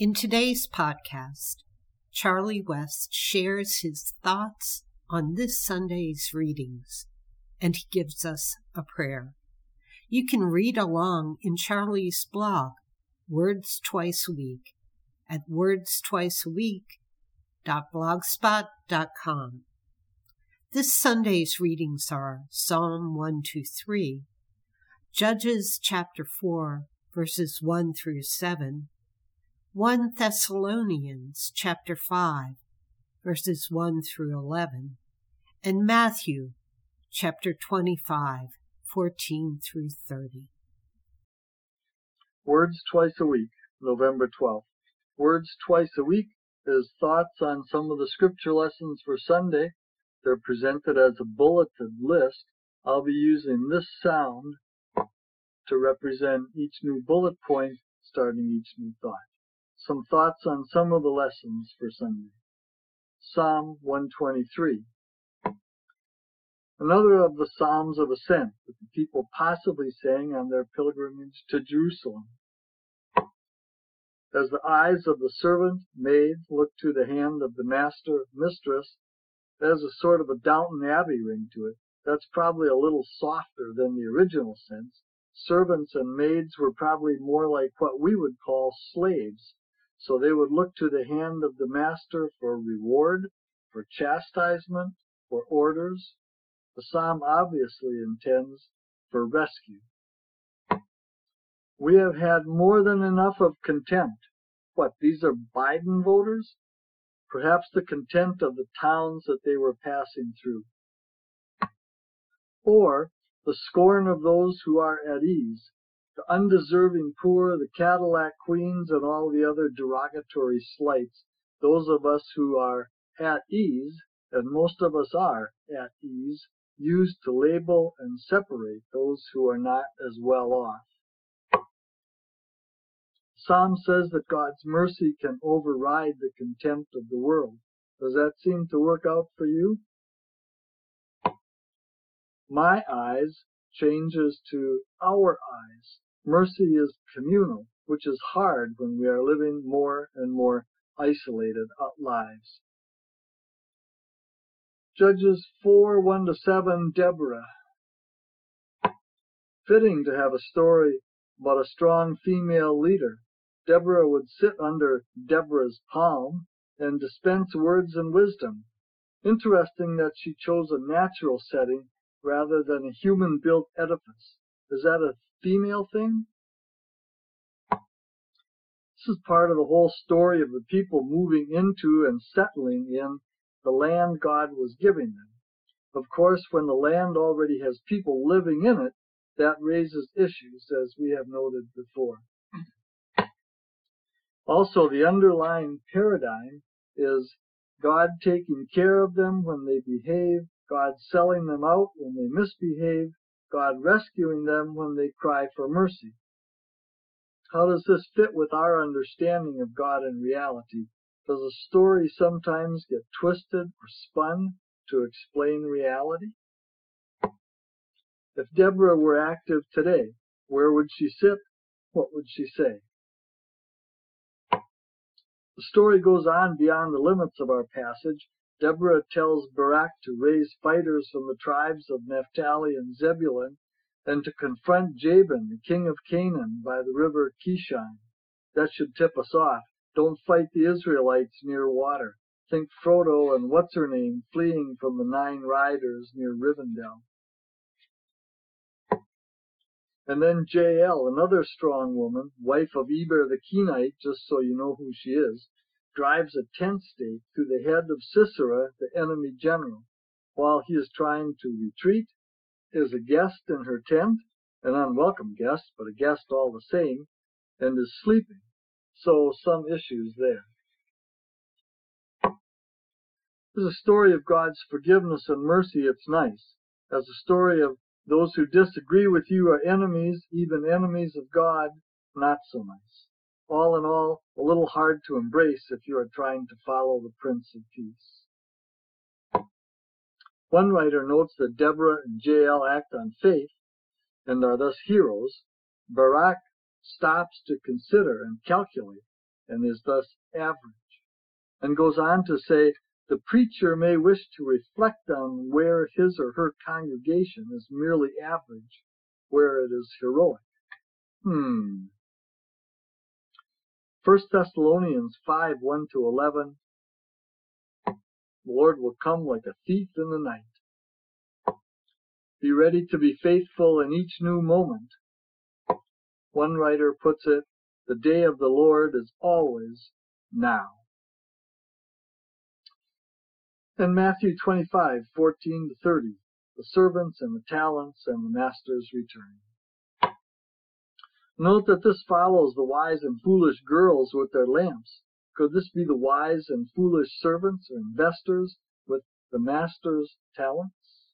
In today's podcast, Charlie West shares his thoughts on this Sunday's readings, and he gives us a prayer. You can read along in Charlie's blog, Words Twice a Week, at wordstwiceaweek.blogspot.com. This Sunday's readings are Psalm 123, Judges chapter 4, verses 1 through 7, 1 Thessalonians chapter 5 verses 1 through 11 and Matthew chapter 25 14 through 30. Words twice a week, November 12th. Words twice a week is thoughts on some of the scripture lessons for Sunday. They're presented as a bulleted list. I'll be using this sound to represent each new bullet point starting each new thought. Some thoughts on some of the lessons for Sunday. Psalm 123. Another of the Psalms of Ascent that the people possibly sang on their pilgrimage to Jerusalem. As the eyes of the servant maid look to the hand of the master mistress, there's a sort of a Downton Abbey ring to it. That's probably a little softer than the original sense. Servants and maids were probably more like what we would call slaves. So they would look to the hand of the master for reward, for chastisement, for orders. The psalm obviously intends for rescue. We have had more than enough of contempt. What, these are Biden voters? Perhaps the contempt of the towns that they were passing through. Or the scorn of those who are at ease the undeserving poor, the Cadillac queens, and all the other derogatory slights, those of us who are at ease, and most of us are at ease, used to label and separate those who are not as well off. Psalm says that God's mercy can override the contempt of the world. Does that seem to work out for you? My eyes changes to our eyes. Mercy is communal, which is hard when we are living more and more isolated lives. Judges 4 1 to 7, Deborah. Fitting to have a story about a strong female leader. Deborah would sit under Deborah's palm and dispense words and wisdom. Interesting that she chose a natural setting rather than a human-built edifice. Is that a female thing? This is part of the whole story of the people moving into and settling in the land God was giving them. Of course, when the land already has people living in it, that raises issues, as we have noted before. Also, the underlying paradigm is God taking care of them when they behave God selling them out when they misbehave, God rescuing them when they cry for mercy. How does this fit with our understanding of God and reality? Does a story sometimes get twisted or spun to explain reality? If Deborah were active today, where would she sit? What would she say? The story goes on beyond the limits of our passage. Deborah tells Barak to raise fighters from the tribes of Naphtali and Zebulun and to confront Jabin, the king of Canaan, by the river Kishon. That should tip us off. Don't fight the Israelites near water. Think Frodo and what's her name fleeing from the nine riders near Rivendell. And then Jael, another strong woman, wife of Eber the Kenite, just so you know who she is, drives a tent stake through the head of Sisera, the enemy general. While he is trying to retreat, is a guest in her tent, an unwelcome guest, but a guest all the same, and is sleeping. So some issues there. As a story of God's forgiveness and mercy, it's nice. As a story of those who disagree with you are enemies, even enemies of God, not so nice. All in all, a little hard to embrace if you are trying to follow the Prince of Peace. One writer notes that Deborah and Jael act on faith and are thus heroes. Barak stops to consider and calculate and is thus average, and goes on to say the preacher may wish to reflect on where his or her congregation is merely average, where it is heroic. Hmm. 1 Thessalonians 5 1 to 11. The Lord will come like a thief in the night. Be ready to be faithful in each new moment. One writer puts it, the day of the Lord is always now and Matthew 25, 14 to 30, the servants and the talents and the master's return. Note that this follows the wise and foolish girls with their lamps. Could this be the wise and foolish servants or investors with the master's talents?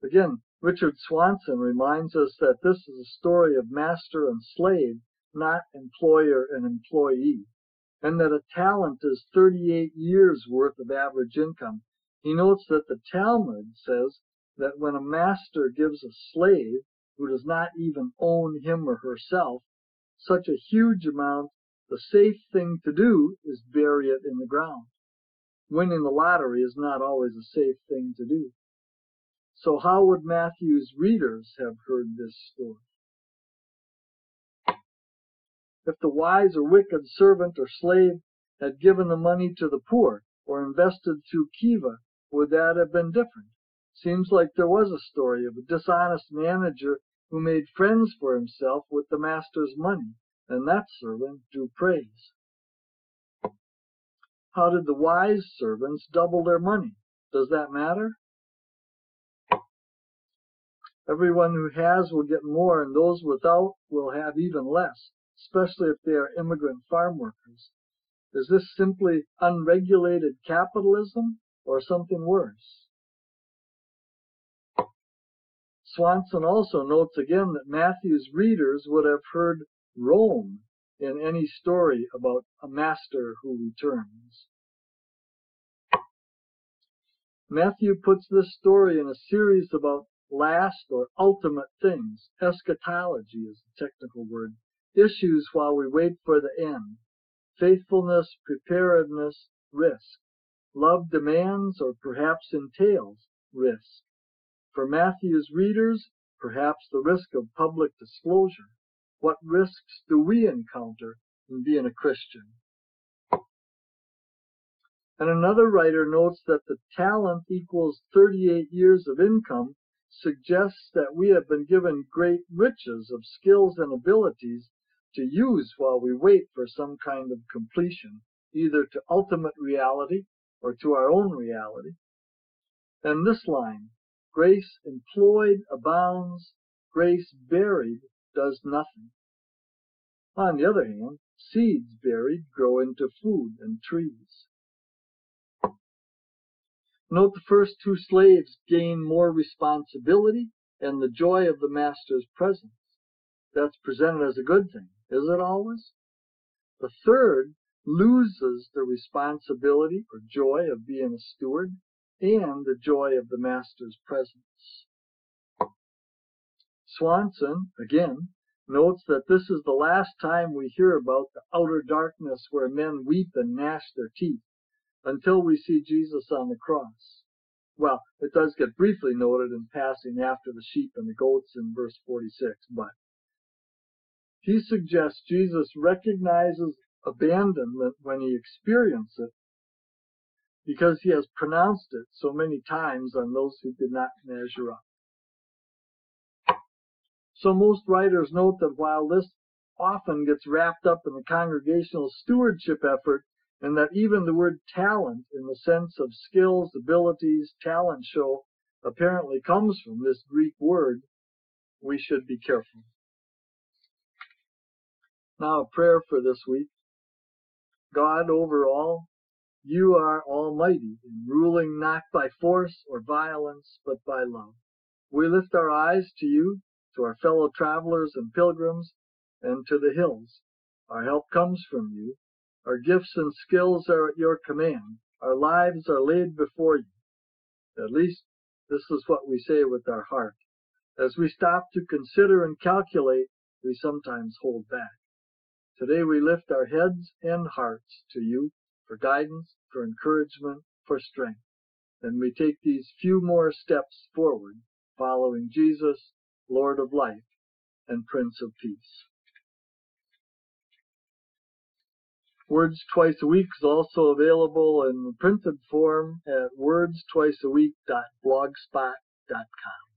Again, Richard Swanson reminds us that this is a story of master and slave, not employer and employee, and that a talent is 38 years worth of average income, he notes that the Talmud says that when a master gives a slave who does not even own him or herself such a huge amount, the safe thing to do is bury it in the ground. Winning the lottery is not always a safe thing to do. So how would Matthew's readers have heard this story? If the wise or wicked servant or slave had given the money to the poor, or invested through Kiva would that have been different? Seems like there was a story of a dishonest manager who made friends for himself with the master's money, and that servant drew praise. How did the wise servants double their money? Does that matter? Everyone who has will get more, and those without will have even less, especially if they are immigrant farm workers. Is this simply unregulated capitalism? or something worse. Swanson also notes again that Matthew's readers would have heard Rome in any story about a master who returns. Matthew puts this story in a series about last or ultimate things. Eschatology is the technical word. Issues while we wait for the end. Faithfulness, preparedness, risk. Love demands, or perhaps entails, risk. For Matthew's readers, perhaps the risk of public disclosure. What risks do we encounter in being a Christian? And another writer notes that the talent equals 38 years of income suggests that we have been given great riches of skills and abilities to use while we wait for some kind of completion, either to ultimate reality or to our own reality. And this line, grace employed abounds, grace buried does nothing. On the other hand, seeds buried grow into food and trees. Note the first two slaves gain more responsibility and the joy of the master's presence. That's presented as a good thing, is it always? The third loses the responsibility or joy of being a steward and the joy of the master's presence. Swanson, again, notes that this is the last time we hear about the outer darkness where men weep and gnash their teeth until we see Jesus on the cross. Well, it does get briefly noted in passing after the sheep and the goats in verse 46, but he suggests Jesus recognizes abandonment when he experiences it because he has pronounced it so many times on those who did not measure up. So most writers note that while this often gets wrapped up in the congregational stewardship effort, and that even the word talent, in the sense of skills, abilities, talent show, apparently comes from this Greek word, we should be careful. Now, a prayer for this week. God over all, you are almighty, in ruling not by force or violence, but by love. We lift our eyes to you to our fellow travelers and pilgrims, and to the hills. Our help comes from you. Our gifts and skills are at your command. Our lives are laid before you. At least, this is what we say with our heart. As we stop to consider and calculate, we sometimes hold back. Today we lift our heads and hearts to you for guidance, for encouragement, for strength. And we take these few more steps forward, following Jesus Lord of life, and Prince of Peace. Words Twice a Week is also available in printed form at wordstwiceaweek.blogspot.com.